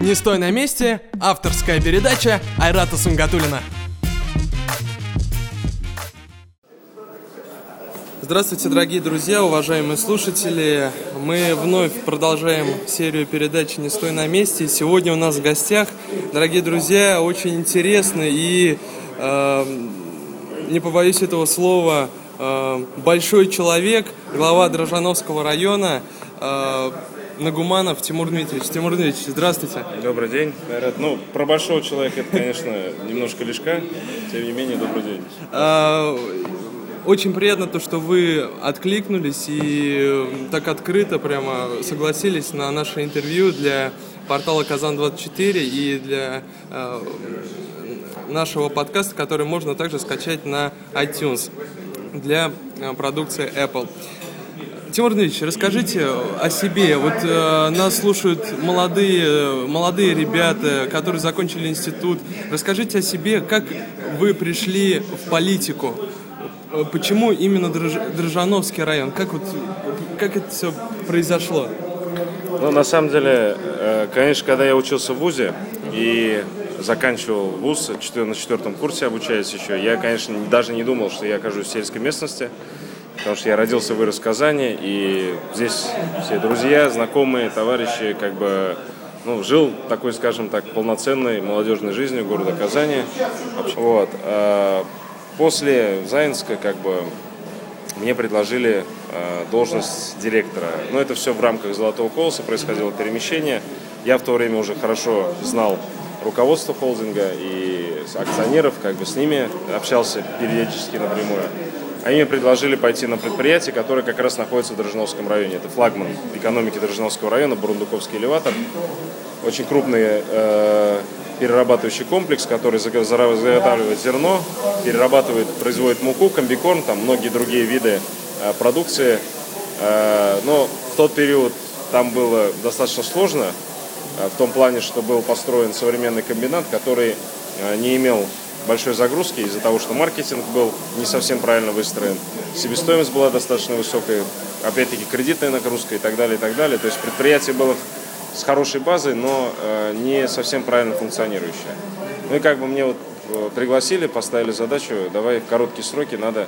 «Не стой на месте» – авторская передача Айрата Сунгатулина. Здравствуйте, дорогие друзья, уважаемые слушатели. Мы вновь продолжаем серию передач «Не стой на месте». Сегодня у нас в гостях, дорогие друзья, очень интересный и, э, не побоюсь этого слова, э, большой человек, глава Дрожановского района, э, Нагуманов Тимур Дмитриевич. Тимур Дмитриевич, здравствуйте. Добрый день, Айрат. Ну, про большого человека это, конечно, немножко лишка. Тем не менее, добрый день. А, очень приятно то, что вы откликнулись и так открыто прямо согласились на наше интервью для портала Казан24 и для э, нашего подкаста, который можно также скачать на iTunes для э, продукции Apple. Тимур Дмитриевич, расскажите о себе. Вот э, нас слушают молодые, молодые ребята, которые закончили институт. Расскажите о себе, как вы пришли в политику. Почему именно Дрож... Дрожановский район? Как, вот, как это все произошло? Ну, на самом деле, э, конечно, когда я учился в ВУЗе и заканчивал ВУЗ, на четвертом курсе обучаясь еще, я, конечно, даже не думал, что я окажусь в сельской местности потому что я родился, вырос в Казани, и здесь все друзья, знакомые, товарищи, как бы, ну, жил такой, скажем так, полноценной молодежной жизнью города Казани. Вот. А после Заинска, как бы, мне предложили э, должность директора. Но это все в рамках «Золотого колоса» происходило перемещение. Я в то время уже хорошо знал руководство холдинга и акционеров, как бы с ними общался периодически напрямую. Они мне предложили пойти на предприятие, которое как раз находится в Дрожжиновском районе. Это флагман экономики Дрожжиновского района, Бурундуковский элеватор. Очень крупный э, перерабатывающий комплекс, который заготавливает зерно, перерабатывает, производит муку, комбикорм, там многие другие виды э, продукции. Э, но в тот период там было достаточно сложно, э, в том плане, что был построен современный комбинат, который э, не имел большой загрузки из-за того, что маркетинг был не совсем правильно выстроен, себестоимость была достаточно высокой, опять-таки кредитная нагрузка и так далее, и так далее. То есть предприятие было с хорошей базой, но э, не совсем правильно функционирующее. Ну и как бы мне вот э, пригласили, поставили задачу, давай в короткие сроки надо,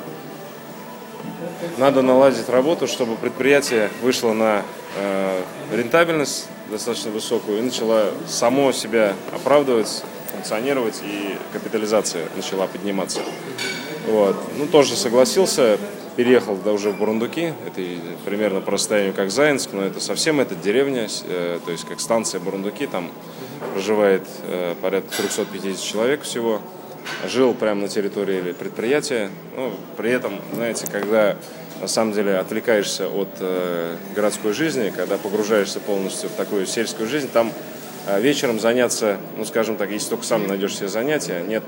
надо наладить работу, чтобы предприятие вышло на э, рентабельность достаточно высокую и начало само себя оправдывать функционировать, и капитализация начала подниматься. Вот. Ну, тоже согласился, переехал да, уже в Бурундуки, это примерно по расстоянию как Заинск, но это совсем это деревня, э, то есть как станция Бурундуки, там проживает э, порядка 350 человек всего. Жил прямо на территории предприятия, ну, при этом, знаете, когда на самом деле отвлекаешься от э, городской жизни, когда погружаешься полностью в такую сельскую жизнь, там вечером заняться, ну, скажем так, если только сам найдешь себе занятия, нет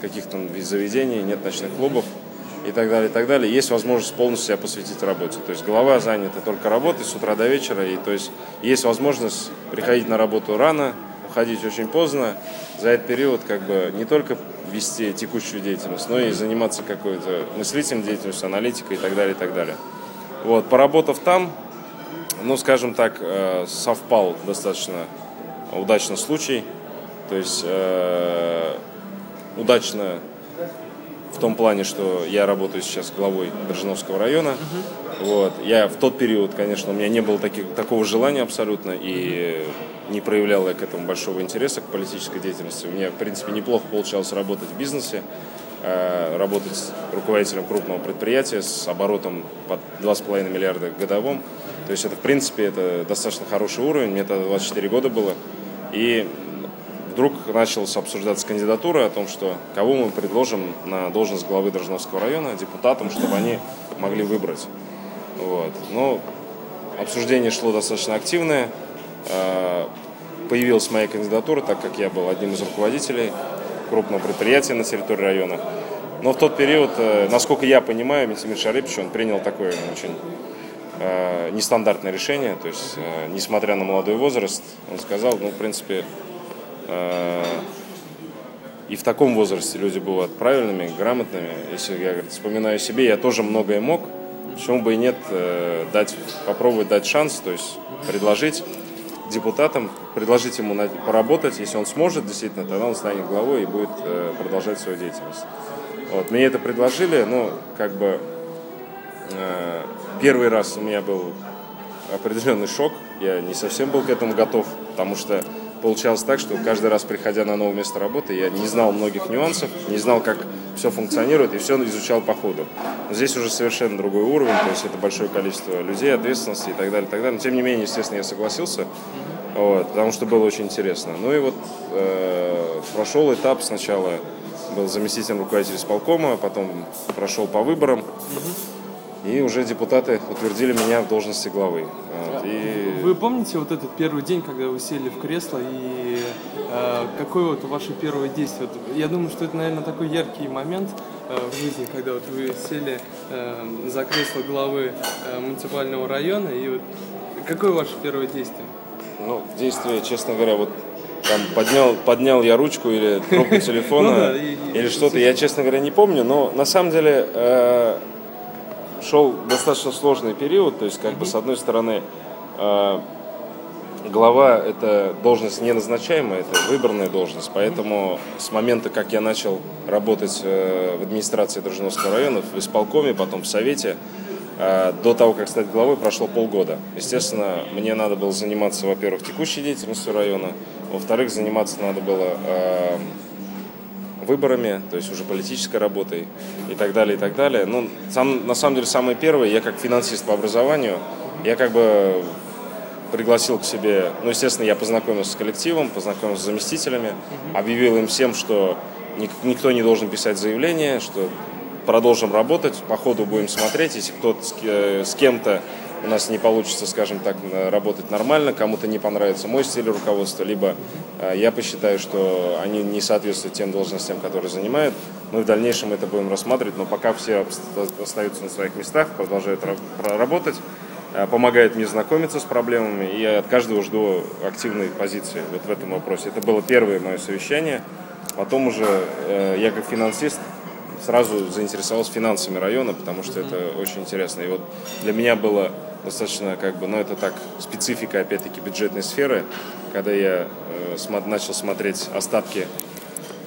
каких-то заведений, нет ночных клубов и так далее, и так далее, есть возможность полностью себя посвятить работе. То есть голова занята только работой с утра до вечера, и то есть есть возможность приходить на работу рано, уходить очень поздно, за этот период как бы не только вести текущую деятельность, но и заниматься какой-то мыслительной деятельностью, аналитикой и так далее, и так далее. Вот, поработав там, ну, скажем так, э, совпал достаточно удачный случай. То есть э, удачно в том плане, что я работаю сейчас главой Дрожжиновского района. Угу. Вот. Я в тот период, конечно, у меня не было таких, такого желания абсолютно, и не проявлял я к этому большого интереса, к политической деятельности. У меня, в принципе, неплохо получалось работать в бизнесе, э, работать руководителем крупного предприятия с оборотом под 2,5 миллиарда годовом. То есть это, в принципе, это достаточно хороший уровень. Мне тогда 24 года было. И вдруг началась обсуждаться кандидатура о том, что кого мы предложим на должность главы Дрожновского района депутатам, чтобы они могли выбрать. Вот. Но обсуждение шло достаточно активное. А, появилась моя кандидатура, так как я был одним из руководителей крупного предприятия на территории района. Но в тот период, э, насколько я понимаю, Митимир Шарипович, он принял такое очень э, нестандартное решение. То есть, э, несмотря на молодой возраст, он сказал, ну, в принципе, э, и в таком возрасте люди бывают правильными, грамотными. Если я говорит, вспоминаю себе, я тоже многое мог. Почему бы и нет, э, дать, попробовать дать шанс, то есть предложить депутатом, предложить ему поработать. Если он сможет, действительно, тогда он станет главой и будет э, продолжать свою деятельность. Вот. Мне это предложили, ну, как бы э, первый раз у меня был определенный шок. Я не совсем был к этому готов, потому что получалось так, что каждый раз, приходя на новое место работы, я не знал многих нюансов, не знал, как все функционирует, и все изучал по ходу. Но здесь уже совершенно другой уровень, то есть это большое количество людей, ответственности и так далее, и так далее. Но тем не менее, естественно, я согласился, вот, потому что было очень интересно. Ну и вот э, прошел этап сначала, был заместителем руководителя исполкома, потом прошел по выборам. И уже депутаты утвердили меня в должности главы. Вот, и... Вы помните вот этот первый день, когда вы сели в кресло, и э, какое вот ваше первое действие? Я думаю, что это, наверное, такой яркий момент э, в жизни, когда вот вы сели э, за кресло главы э, муниципального района, и вот какое ваше первое действие? Ну, действие, честно говоря, вот там поднял, поднял я ручку или трубку телефона ну или что-то, я, честно говоря, не помню, но на самом деле э, шел достаточно сложный период, то есть как бы с одной стороны э, глава это должность не назначаемая, это выбранная должность, поэтому с момента, как я начал работать э, в администрации Дружиновского района, в исполкоме, потом в совете, э, до того, как стать главой, прошло полгода. Естественно, мне надо было заниматься, во-первых, текущей деятельностью района, во-вторых, заниматься надо было выборами, то есть уже политической работой и так далее, и так далее. Ну, сам, на самом деле, самое первое, я как финансист по образованию, я как бы пригласил к себе, ну, естественно, я познакомился с коллективом, познакомился с заместителями, объявил им всем, что никто не должен писать заявление, что продолжим работать, по ходу будем смотреть, если кто-то с э, кем-то у нас не получится, скажем так, работать нормально, кому-то не понравится мой стиль руководства, либо э, я посчитаю, что они не соответствуют тем должностям, которые занимают. Мы в дальнейшем это будем рассматривать, но пока все остаются на своих местах, продолжают работать, э, помогает мне знакомиться с проблемами, и я от каждого жду активной позиции вот в этом вопросе. Это было первое мое совещание. Потом уже э, я как финансист сразу заинтересовался финансами района, потому что это очень интересно. И вот для меня было достаточно как бы, ну это так, специфика опять-таки бюджетной сферы, когда я э, см- начал смотреть остатки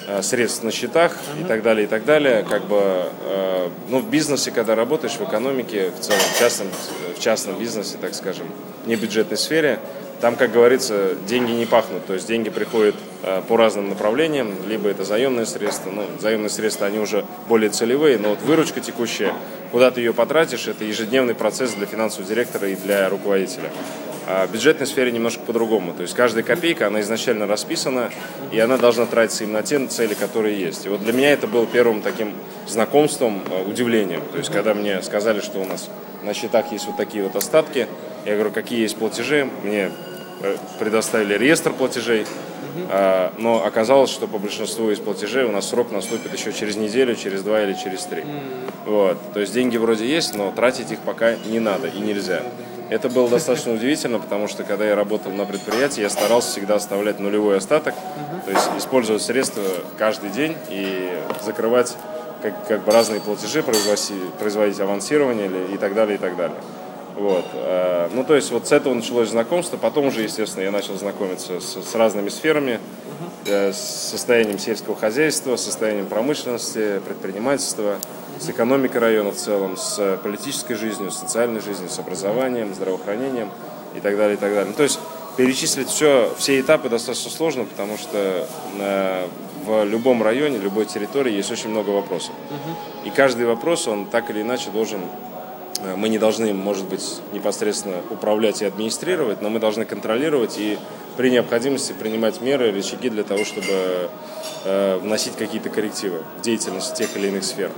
э, средств на счетах uh-huh. и так далее, и так далее, как бы, э, ну в бизнесе, когда работаешь, в экономике, в целом, в частном, в частном бизнесе, так скажем, не бюджетной сфере, там, как говорится, деньги не пахнут, то есть деньги приходят по разным направлениям, либо это заемные средства, ну, заемные средства, они уже более целевые, но вот выручка текущая, куда ты ее потратишь, это ежедневный процесс для финансового директора и для руководителя. А в бюджетной сфере немножко по-другому. То есть каждая копейка, она изначально расписана, и она должна тратиться именно на те цели, которые есть. И вот для меня это было первым таким знакомством, э, удивлением. То есть когда мне сказали, что у нас на счетах есть вот такие вот остатки, я говорю, какие есть платежи, мне э, предоставили реестр платежей, а, но оказалось, что по большинству из платежей у нас срок наступит еще через неделю, через два или через три. Вот. То есть деньги вроде есть, но тратить их пока не надо и нельзя. Это было достаточно удивительно, потому что когда я работал на предприятии, я старался всегда оставлять нулевой остаток, то есть использовать средства каждый день и закрывать как, как бы разные платежи, производить, производить авансирование и так далее, и так далее. Вот. Э, ну, то есть вот с этого началось знакомство. Потом уже, естественно, я начал знакомиться с, с разными сферами, э, с состоянием сельского хозяйства, с состоянием промышленности, предпринимательства, с экономикой района в целом, с политической жизнью, с социальной жизнью, с образованием, здравоохранением и так далее, и так далее. Ну, то есть перечислить все, все этапы достаточно сложно, потому что э, в любом районе, любой территории есть очень много вопросов. И каждый вопрос, он так или иначе должен Э, мы не должны, может быть, непосредственно управлять и администрировать, но мы должны контролировать и при необходимости принимать меры, рычаги для того, чтобы э, вносить какие-то коррективы в деятельность тех или иных сфер.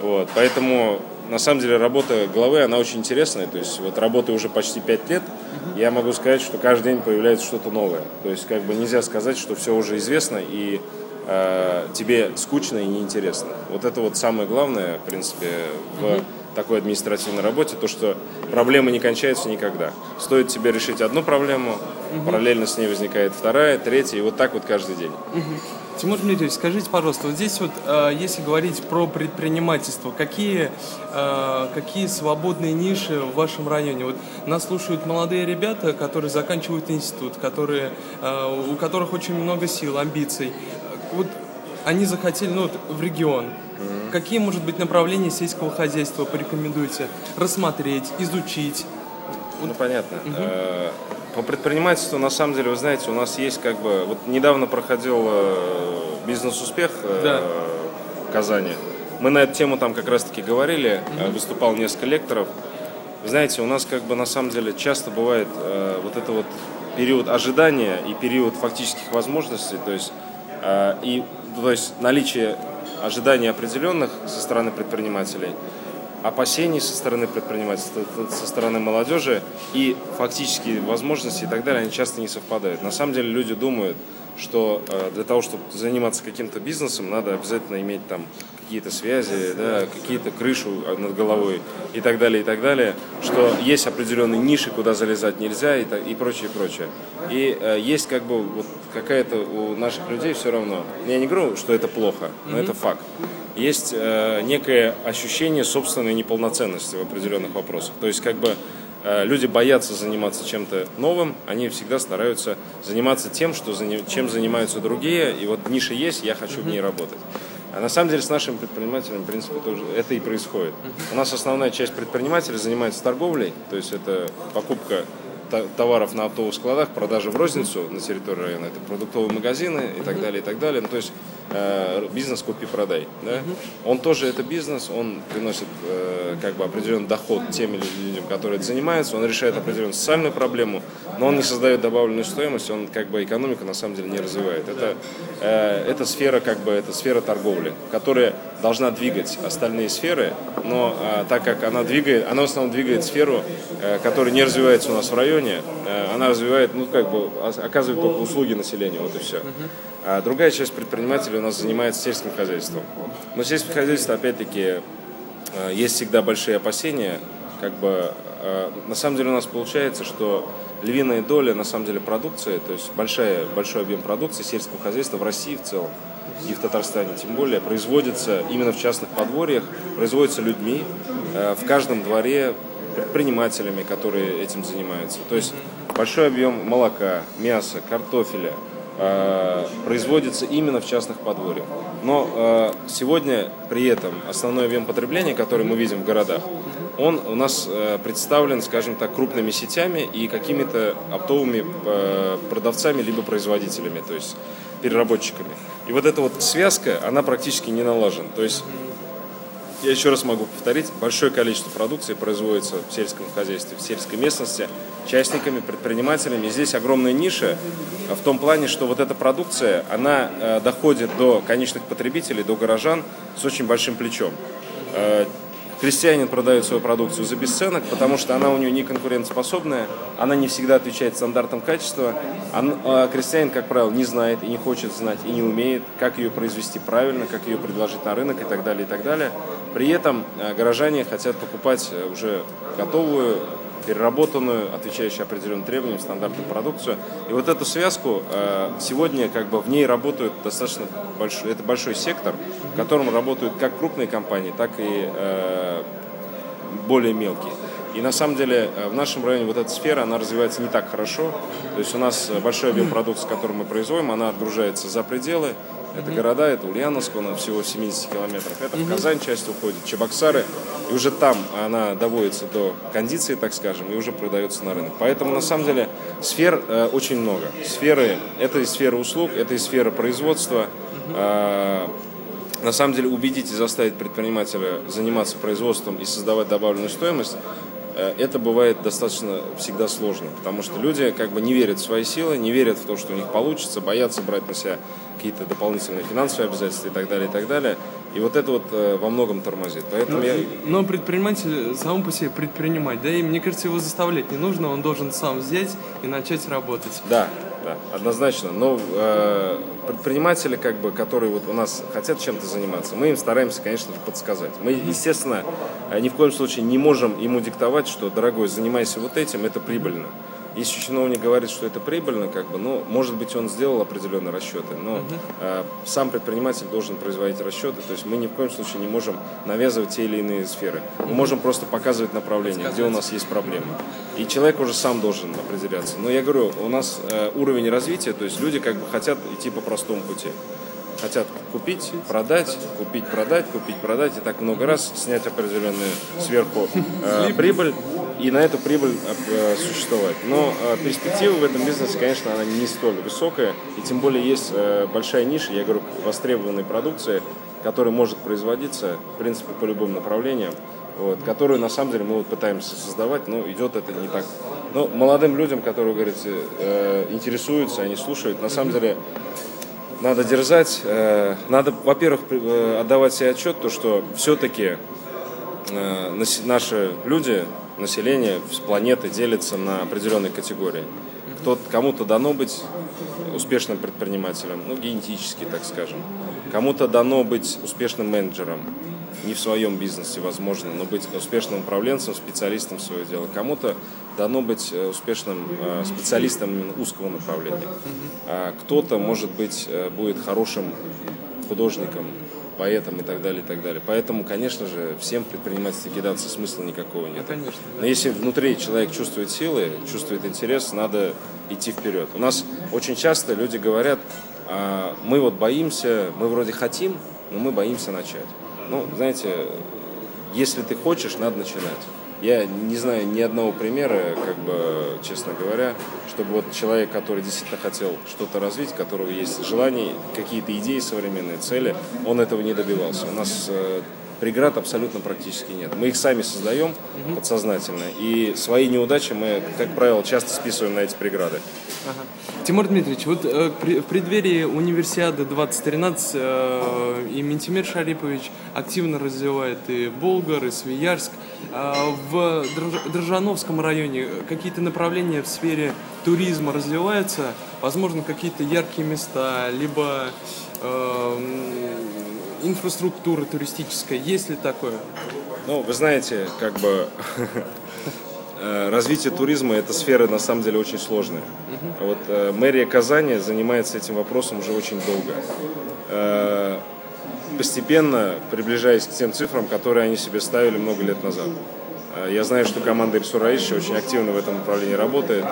Вот. Поэтому, на самом деле, работа главы, она очень интересная. То есть, вот работы уже почти пять лет, я могу сказать, что каждый день появляется что-то новое. То есть, как бы нельзя сказать, что все уже известно и э, тебе скучно и неинтересно. Вот это вот самое главное, в принципе, в такой административной работе, то, что проблемы не кончаются никогда. Стоит тебе решить одну проблему, параллельно с ней возникает вторая, третья, и вот так вот каждый день. Тимур Дмитриевич, скажите, пожалуйста, вот здесь вот, э, если говорить про предпринимательство, какие, э, какие свободные ниши в вашем районе? Вот нас слушают молодые ребята, которые заканчивают институт, которые, э, у которых очень много сил, амбиций. Вот они захотели, ну, вот, в регион. Какие, может быть, направления сельского хозяйства порекомендуете рассмотреть, изучить? Ну, понятно. Э, По предпринимательству, на самом деле, вы знаете, у нас есть как бы... Вот недавно проходил э, бизнес-успех э, Да. в Казани. Мы на эту тему там как раз-таки говорили, э, выступал несколько лекторов. Вы знаете, у нас как бы на самом деле часто бывает э, вот это вот период ожидания и период фактических возможностей, то есть, э, и, то есть наличие ожиданий определенных со стороны предпринимателей, опасений со стороны предпринимательства, со стороны молодежи и фактические возможности и так далее, они часто не совпадают. На самом деле люди думают, что э, для того, чтобы заниматься каким-то бизнесом, надо обязательно иметь там какие-то связи, да, какие-то крышу над головой и так далее, и так далее, что есть определенные ниши, куда залезать нельзя и, так, и прочее, и прочее. И э, есть как бы вот какая-то у наших людей все равно. Я не говорю, что это плохо, но это факт. Есть э, некое ощущение собственной неполноценности в определенных вопросах. То есть как бы люди боятся заниматься чем-то новым, они всегда стараются заниматься тем, что, чем занимаются другие, и вот ниша есть, я хочу в ней работать. А на самом деле с нашими предпринимателями, в принципе, тоже это и происходит. У нас основная часть предпринимателей занимается торговлей, то есть это покупка товаров на оптовых складах, продажа в розницу на территории района, это продуктовые магазины и так далее, и так далее. Ну, то есть э, бизнес купи-продай. Да? Он тоже это бизнес, он приносит э, как бы определенный доход тем людям, которые это занимаются, он решает определенную социальную проблему, но он не создает добавленную стоимость, он как бы экономику на самом деле не развивает. Это, э, это сфера как бы это сфера торговли, которая должна двигать остальные сферы, но э, так как она двигает, она в основном двигает сферу, э, которая не развивается у нас в районе, э, она развивает, ну как бы ос- оказывает только услуги населению, вот и все. А другая часть предпринимателей у нас занимается сельским хозяйством. Но сельское хозяйство, опять-таки, э, есть всегда большие опасения. Как бы, на самом деле у нас получается, что львиная доля, на самом деле, продукции, то есть большая, большой объем продукции сельского хозяйства в России в целом, и в Татарстане тем более, производится именно в частных подворьях, производится людьми э, в каждом дворе, предпринимателями, которые этим занимаются. То есть большой объем молока, мяса, картофеля, э, производится именно в частных подворьях. Но э, сегодня при этом основной объем потребления, который мы видим в городах, он у нас представлен, скажем так, крупными сетями и какими-то оптовыми продавцами либо производителями, то есть переработчиками. И вот эта вот связка, она практически не налажена. То есть я еще раз могу повторить, большое количество продукции производится в сельском хозяйстве, в сельской местности, частниками, предпринимателями. И здесь огромная ниша э, в том плане, что вот эта продукция, она э, доходит до конечных потребителей, до горожан с очень большим плечом. Крестьянин продает свою продукцию за бесценок, потому что она у нее не конкурентоспособная, она не всегда отвечает стандартам качества. Он- а крестьянин, как правило, не знает и не хочет знать, и не умеет, как ее произвести правильно, как ее предложить на рынок и так далее, и так далее. При этом э, горожане хотят покупать э, уже готовую, переработанную, отвечающую определенным требованиям, стандартам продукцию. И вот эту связку э, сегодня как бы в ней работают достаточно большой, это большой сектор, в котором работают как крупные компании, так и э, более мелкие. И на самом деле э, в нашем районе вот эта сфера, она развивается не так хорошо. То есть у нас большой объем продукции, который мы производим, она отгружается за пределы. Это города, это Ульяновск, он всего в 70 километрах. Это в Казань часть уходит, Чебоксары. И уже там она доводится до кондиции, так скажем, и уже продается на рынок. Поэтому на самом деле сфер э, очень много. Сферы, это и сфера услуг, это и сфера производства. Э, на самом деле убедить и заставить предпринимателя заниматься производством и создавать добавленную стоимость, это бывает достаточно всегда сложно, потому что люди как бы не верят в свои силы, не верят в то, что у них получится, боятся брать на себя какие-то дополнительные финансовые обязательства и так далее, и так далее. И вот это вот э, во многом тормозит. Поэтому я... Но предприниматель сам по себе предпринимать, да, и мне кажется, его заставлять не нужно, он должен сам взять и начать работать. Да, да, однозначно. Но э, предприниматели, как бы, которые вот у нас хотят чем-то заниматься, мы им стараемся, конечно же, подсказать. Мы, естественно, э, ни в коем случае не можем ему диктовать, что, дорогой, занимайся вот этим, это прибыльно. Если чиновник говорит, что это прибыльно, как бы, ну, может быть, он сделал определенные расчеты, но э, сам предприниматель должен производить расчеты. То есть мы ни в коем случае не можем навязывать те или иные сферы. Мы можем просто показывать направление, где у нас есть проблемы. И человек уже сам должен определяться. Но я говорю, у нас э, уровень развития, то есть люди как бы хотят идти по простому пути хотят купить, продать, купить, продать, купить, продать и так много раз снять определенную сверху э, прибыль и на эту прибыль э, существовать. Но э, перспектива в этом бизнесе, конечно, она не столь высокая, и тем более есть э, большая ниша, я говорю, востребованной продукции, которая может производиться, в принципе, по любым направлениям, вот, которую на самом деле мы вот пытаемся создавать, но идет это не так. Но молодым людям, которые, говорите, э, интересуются, они слушают, на самом деле надо дерзать, э, надо, во-первых, э, отдавать себе отчет, то, что все-таки э, наши люди население планеты делится на определенные категории. Кто, кому-то дано быть успешным предпринимателем, ну, генетически, так скажем. Кому-то дано быть успешным менеджером, не в своем бизнесе, возможно, но быть успешным управленцем, специалистом своего дела. Кому-то дано быть э, успешным э, специалистом узкого направления. А кто-то, может быть, э, будет хорошим художником, поэтам и так далее, и так далее. Поэтому, конечно же, всем в предпринимательстве кидаться смысла никакого нет. Ну, конечно, да. Но если внутри человек чувствует силы, чувствует интерес, надо идти вперед. У нас очень часто люди говорят, а, мы вот боимся, мы вроде хотим, но мы боимся начать. Ну, знаете, если ты хочешь, надо начинать. Я не знаю ни одного примера, как бы, честно говоря, чтобы вот человек, который действительно хотел что-то развить, у которого есть желание, какие-то идеи современные, цели, он этого не добивался. У нас э, преград абсолютно практически нет. Мы их сами создаем угу. подсознательно, и свои неудачи мы, как правило, часто списываем на эти преграды. Ага. Тимур Дмитриевич, вот э, в преддверии универсиады 2013 э, и Ментимир Шарипович активно развивает и Болгар, и Свиярск. Э, в Дрожановском районе какие-то направления в сфере туризма развиваются? Возможно, какие-то яркие места, либо э, инфраструктура туристическая? Есть ли такое? Ну, вы знаете, как бы Э, развитие туризма – это сфера, на самом деле, очень сложная. Вот э, мэрия Казани занимается этим вопросом уже очень долго. Э, постепенно приближаясь к тем цифрам, которые они себе ставили много лет назад. Э, я знаю, что команда Ильсура Раисовича очень активно в этом направлении работает,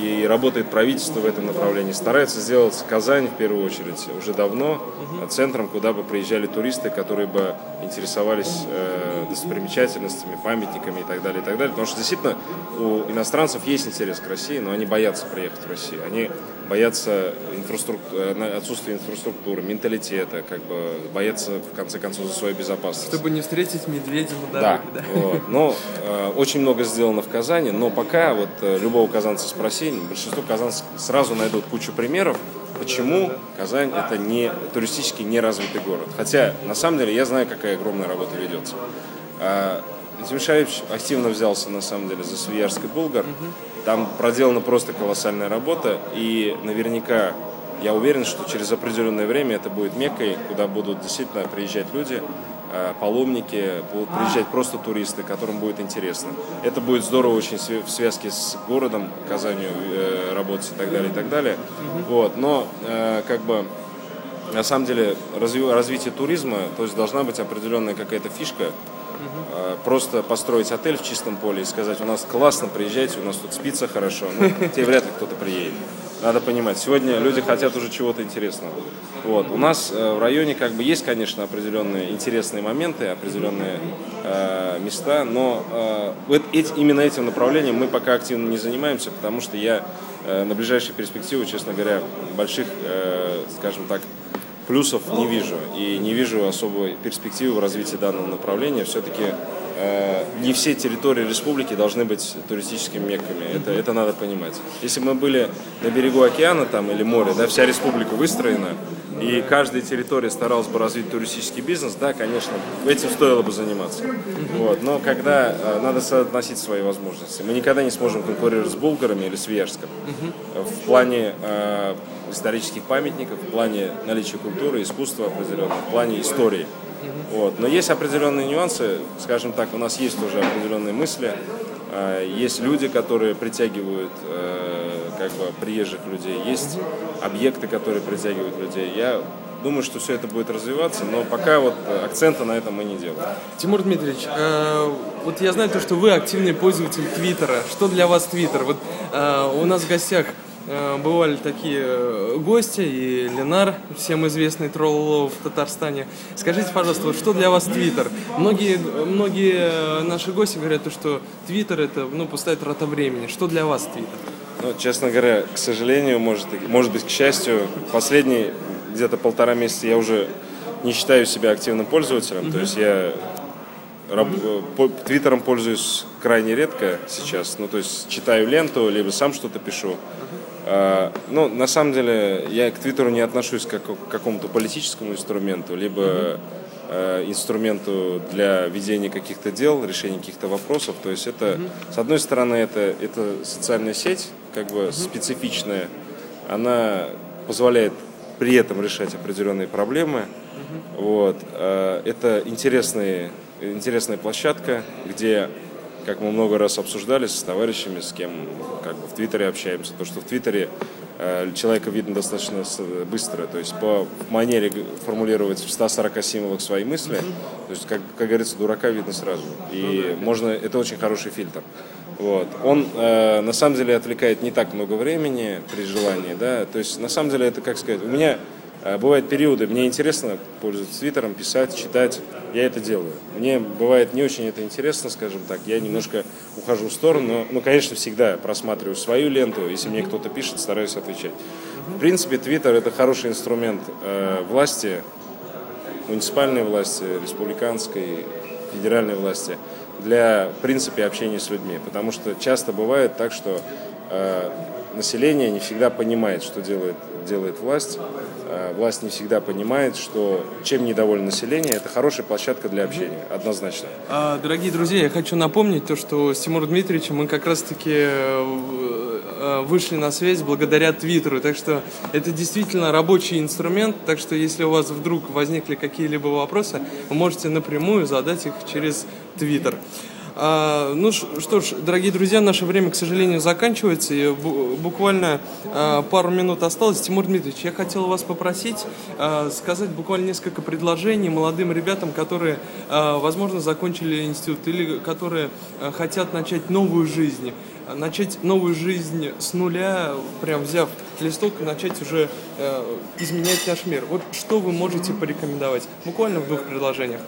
и работает правительство в этом направлении. Старается сделать Казань, в первую очередь, уже давно угу. центром, куда бы приезжали туристы, которые бы интересовались э, достопримечательностями, памятниками и так далее, и так далее. Потому что действительно у иностранцев есть интерес к России, но они боятся приехать в Россию. Они боятся инфраструктуры, э, отсутствия инфраструктуры, менталитета, как бы боятся, в конце концов, за свою безопасность. Чтобы не встретить медведя на дороге. Да, да. Вот. Но э, очень много сделано в Казани, но пока вот э, любого казанца спроси, большинство казанцев сразу найдут кучу примеров, почему Казань это не туристически неразвитый город. Хотя, на самом деле, я знаю, какая огромная работа ведется. А, Тимошаевич активно взялся, на самом деле, за Свиярск и Булгар. Там проделана просто колоссальная работа, и наверняка я уверен, что через определенное время это будет Меккой, куда будут действительно приезжать люди, а, паломники, будут приезжать просто туристы, которым будет интересно. Это будет здорово очень в связке с городом, Казанью э, работать и так далее, и так далее. Вот. Но э, как бы на самом деле развитие туризма, то есть должна быть определенная какая-то фишка, Угу. Просто построить отель в чистом поле и сказать, у нас классно, приезжайте, у нас тут спится хорошо. Ну, тебе вряд ли кто-то приедет. Надо понимать, сегодня люди хотят уже чего-то интересного. Вот. У нас э, в районе как бы есть, конечно, определенные интересные моменты, определенные э, места, но э, вот эти, именно этим направлением мы пока активно не занимаемся, потому что я э, на ближайшие перспективы, честно говоря, больших, э, скажем так, плюсов не вижу. И не вижу особой перспективы в развитии данного направления. Все-таки э, не все территории республики должны быть туристическими мекками. Это, это надо понимать. Если бы мы были на берегу океана там, или моря, да, вся республика выстроена, и каждая территория старалась бы развить туристический бизнес, да, конечно, этим стоило бы заниматься. Вот. Но когда э, надо соотносить свои возможности, мы никогда не сможем конкурировать с булгарами или с Вияжском в плане э, исторических памятников, в плане наличия культуры, искусства определенного, в плане истории. Вот. Но есть определенные нюансы, скажем так, у нас есть уже определенные мысли, э, есть люди, которые притягивают э, как бы приезжих людей, есть объекты, которые притягивают людей. Я думаю, что все это будет развиваться, но пока вот акцента на этом мы не делаем. Тимур Дмитриевич, э, вот я знаю то, что вы активный пользователь Твиттера. Что для вас Твиттер? Вот э, у нас в гостях э, бывали такие э, гости, и Ленар, всем известный тролл в Татарстане. Скажите, пожалуйста, вот что для вас Твиттер? Многие, многие э, наши гости говорят, то, что Твиттер это ну, пустая трата времени. Что для вас Твиттер? Ну, честно говоря, к сожалению, может, может быть, к счастью, последние где-то полтора месяца я уже не считаю себя активным пользователем. Mm-hmm. То есть я Твиттером пользуюсь крайне редко сейчас. Ну, то есть читаю ленту, либо сам что-то пишу. А, ну, на самом деле, я к Твиттеру не отношусь как к какому-то политическому инструменту, либо э, инструменту для ведения каких-то дел, решения каких-то вопросов. То есть это, с одной стороны, это, это социальная сеть, как бы специфичная. Она позволяет при этом решать определенные проблемы. Вот. Э, это интересные, интересная площадка, где, как мы много раз обсуждали с товарищами, с кем как бы в Твиттере общаемся, то, что в Твиттере э, человека видно достаточно быстро, то есть по манере формулировать в 140 символах свои мысли, то есть, как, как говорится, дурака видно сразу. И можно, это очень хороший фильтр. Вот. Он э, на самом деле отвлекает не так много времени при желании, да, то есть на самом деле это, как сказать, у меня э, бывают периоды, мне интересно пользоваться твиттером, писать, читать, я это делаю. Мне бывает не очень это интересно, скажем так, я немножко ухожу в сторону, но, ну, конечно, всегда просматриваю свою ленту, если мне кто-то пишет, стараюсь отвечать. В принципе, твиттер это хороший инструмент э, власти, муниципальной власти, республиканской, федеральной власти – для, в принципе, общения с людьми. Потому что часто бывает так, что э, население не всегда понимает, что делает, делает власть. Э, власть не всегда понимает, что чем недовольно население, это хорошая площадка для общения, однозначно. А, дорогие друзья, я хочу напомнить то, что с Тимуром Дмитриевичем мы как раз-таки э, вышли на связь благодаря Твиттеру. Так что это действительно рабочий инструмент. Так что если у вас вдруг возникли какие-либо вопросы, вы можете напрямую задать их через Твиттер. А, ну что ж, дорогие друзья, наше время, к сожалению, заканчивается. И буквально а, пару минут осталось. Тимур Дмитриевич, я хотел вас попросить а, сказать буквально несколько предложений молодым ребятам, которые, возможно, закончили институт или которые хотят начать новую жизнь начать новую жизнь с нуля, прям взяв листок начать уже э, изменять наш мир. Вот что вы можете порекомендовать? Буквально в двух предложениях.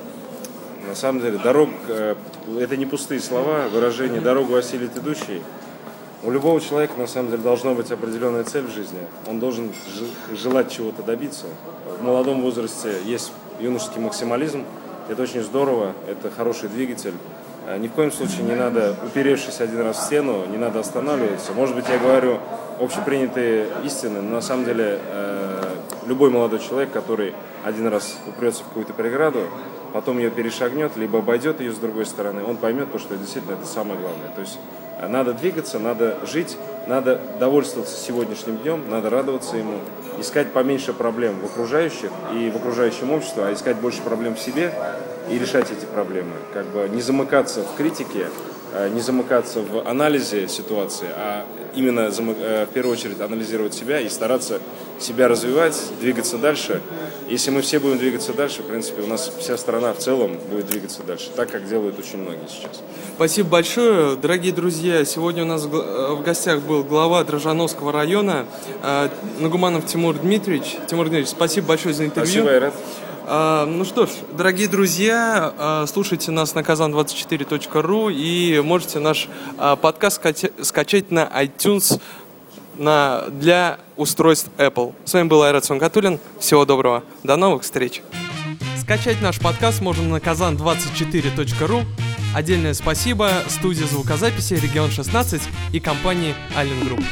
На самом деле, дорог, э, это не пустые слова, выражение «дорогу осилит идущий». У любого человека, на самом деле, должна быть определенная цель в жизни. Он должен желать чего-то добиться. В молодом возрасте есть юношеский максимализм. Это очень здорово, это хороший двигатель. Э, ни в коем случае не надо, уперевшись один раз в стену, не надо останавливаться. Может быть, я говорю общепринятые истины, но на самом деле э, любой молодой человек, который один раз упрется в какую-то преграду, потом ее перешагнет, либо обойдет ее с другой стороны, он поймет то, что действительно это самое главное. То есть э, надо двигаться, надо жить, надо довольствоваться сегодняшним днем, надо радоваться ему, искать поменьше проблем в окружающих и в окружающем обществе, а искать больше проблем в себе и решать эти проблемы. Как бы не замыкаться в критике, э, не замыкаться в анализе ситуации, а именно э, в первую очередь анализировать себя и стараться себя развивать, двигаться дальше. Если мы все будем двигаться дальше, в принципе, у нас вся страна в целом будет двигаться дальше, так как делают очень многие сейчас. Спасибо большое, дорогие друзья. Сегодня у нас в гостях был глава Дрожановского района э, Нагуманов Тимур Дмитриевич. Тимур Дмитриевич, спасибо большое за интервью. Спасибо, Айрат. А, ну что ж, дорогие друзья, а, слушайте нас на kazan24.ru и можете наш а, подкаст скачать на iTunes на, для устройств Apple. С вами был Айрат Сунгатулин. Всего доброго. До новых встреч. Скачать наш подкаст можно на kazan24.ru. Отдельное спасибо студии звукозаписи «Регион 16» и компании «Аллен Group».